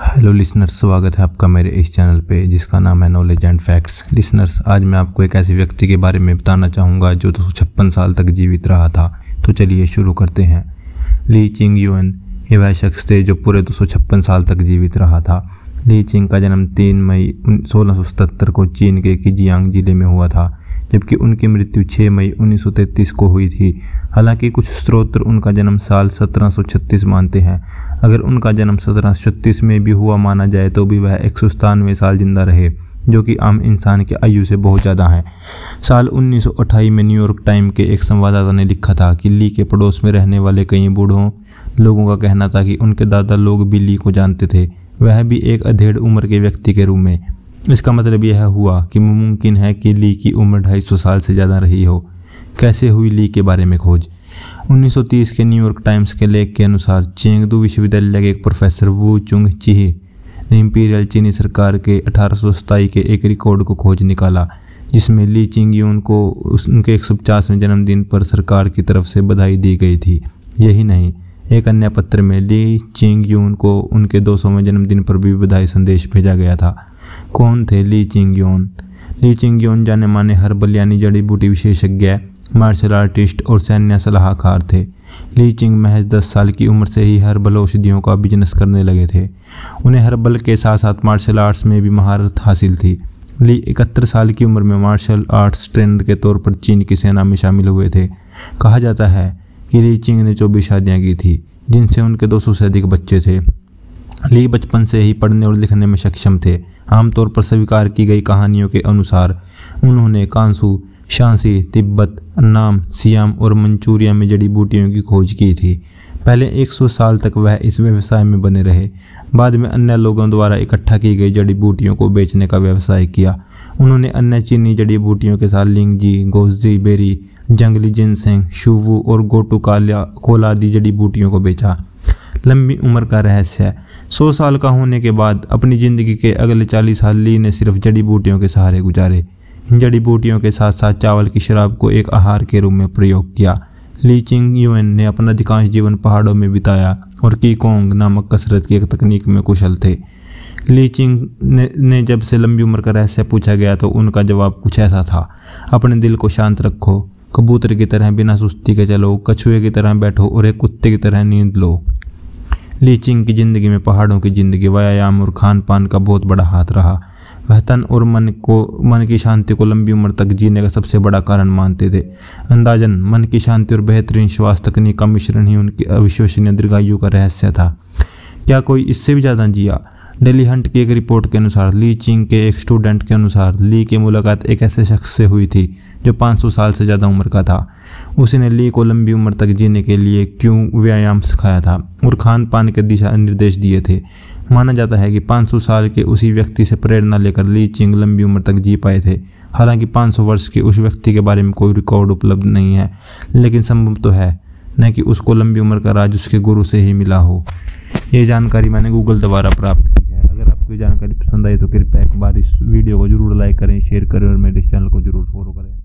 Hello listeners स्वागत है आपका मेरे इस चैनल पे, जिसका नाम है नॉलेज एंड फैक्ट्स लिसनर्स आज मैं आपको एक ऐसे व्यक्ति के बारे में बताना चाहूँगा, जो दो सौ छप्पन साल तक जीवित रहा था। तो चलिए शुरू करते हैं। ली चिंग यून ये वह शख्स थे जो पूरे दो सौ छप्पन साल तक जीवित रहा था। ली चिंग का जन्म तीन मई सोलह को चीन के किजियांग ज़िले में हुआ था, जबकि उनकी मृत्यु 6 मई 1933 को हुई थी। हालाँकि कुछ स्रोत उनका जन्म साल 1736 मानते हैं। अगर उनका जन्म सत्रह में भी हुआ माना जाए तो भी वह एक सौ सत्तानवे साल ज़िंदा रहे, जो कि आम इंसान की आयु से बहुत ज़्यादा हैं। साल उन्नीस सौ अट्ठाईस में न्यूयॉर्क टाइम के एक संवाददाता ने लिखा था कि ली के पड़ोस में रहने वाले कई बूढ़ों लोगों का कहना था कि उनके दादा लोग भी ली को जानते थे। वह भी एक अधेड़ उम्र के व्यक्ति के रूप में। इसका मतलब यह हुआ कि मुमकिन है कि ली की उम्र ढाई सौ साल से ज़्यादा रही हो। कैसे हुई ली के बारे में खोज? 1930 के न्यूयॉर्क टाइम्स के लेख के अनुसार चेंगदू विश्वविद्यालय के एक प्रोफेसर वू चुंग चिह ने इंपीरियल चीनी सरकार के अठारह के एक रिकॉर्ड को खोज निकाला, जिसमें ली चिंगयून को उनके एक सौ जन्मदिन पर सरकार की तरफ़ से बधाई दी गई थी। यही नहीं, एक अन्य पत्र में ली चिंग यून को उनके 200वें जन्मदिन पर भी बधाई संदेश भेजा गया था। कौन थे ली चिंग योन? ली चिंग योन जाने माने हर्बल यानी जड़ी बूटी विशेषज्ञ मार्शल आर्टिस्ट और सैन्य सलाहकार थे। ली चिंग महज दस साल की उम्र से ही हर्बल औषधियों का बिज़नेस करने लगे थे। उन्हें हर्बल के साथ साथ मार्शल आर्ट्स में भी महारत हासिल थी। ली इकहत्तर साल की उम्र में मार्शल आर्ट्स ट्रेनर के तौर पर चीन की सेना में शामिल हुए थे। कहा जाता है कि ली चिंग ने चौबीस शादियाँ की थी, जिनसे उनके 200 से अधिक बच्चे थे। ली बचपन से ही पढ़ने और लिखने में सक्षम थे। आमतौर पर स्वीकार की गई कहानियों के अनुसार उन्होंने Kansu Shansi, Tibet, Annam, Siam और मंचूरिया में जड़ी बूटियों की खोज की थी। पहले 100 साल तक वह इस व्यवसाय में बने रहे। बाद में अन्य लोगों द्वारा इकट्ठा की गई जड़ी बूटियों को बेचने का व्यवसाय किया। उन्होंने अन्य चीनी जड़ी बूटियों के साथ लिंगजी गोजी बेरी, जंगली जिनसेंग, शुवू और गोटू कालिया कोला आदि जड़ी बूटियों को बेचा। लंबी उम्र का रहस्य। है सौ साल का होने के बाद अपनी ज़िंदगी के अगले चालीस साल ली ने सिर्फ़ जड़ी बूटियों के सहारे गुजारे। जड़ी बूटियों के साथ साथ चावल की शराब को एक आहार के रूप में प्रयोग किया। ली चिंग यूएन ने अपना अधिकांश जीवन पहाड़ों में बिताया और कीकोंग नामक कसरत की एक तकनीक में कुशल थे। ली चिंग ने, ने जब से लंबी उम्र का रहस्य पूछा गया तो उनका जवाब कुछ ऐसा था अपने दिल को शांत रखो कबूतर की तरह बिना सुस्ती के चलो कछुए की तरह बैठो और एक कुत्ते की तरह नींद लो। लीचिंग की ज़िंदगी में पहाड़ों की ज़िंदगी व्यायाम और खान पान का बहुत बड़ा हाथ रहा। वह तन और मन को, मन की शांति को लंबी उम्र तक जीने का सबसे बड़ा कारण मानते थे। अंदाजन, मन की शांति और बेहतरीन श्वास तकनीक का मिश्रण ही उनकी अविश्वसनीय दीर्घायु का रहस्य था। क्या कोई इससे भी ज़्यादा जिया? डेली हंट की एक रिपोर्ट के अनुसार, ली चिंग के एक स्टूडेंट के अनुसार, ली की मुलाकात एक ऐसे शख्स से हुई थी जो 500 साल से ज़्यादा उम्र का था। उसने ली को लंबी उम्र तक जीने के लिए क्यों व्यायाम सिखाया था और खान पान के दिशा निर्देश दिए थे। माना जाता है कि 500 साल के उसी व्यक्ति से प्रेरणा लेकर ली चिंग लंबी उम्र तक जी पाए थे। हालाँकि 500 वर्ष के उस व्यक्ति के बारे में कोई रिकॉर्ड उपलब्ध नहीं है, लेकिन संभव तो है न कि उसको लंबी उम्र का राज उसके गुरु से ही मिला हो। ये जानकारी मैंने गूगल द्वारा प्राप्त की। जानकारी पसंद आई तो कृपया एक बार इस वीडियो को ज़रूर लाइक करें शेयर करें और मेरे चैनल को ज़रूर फॉलो करें।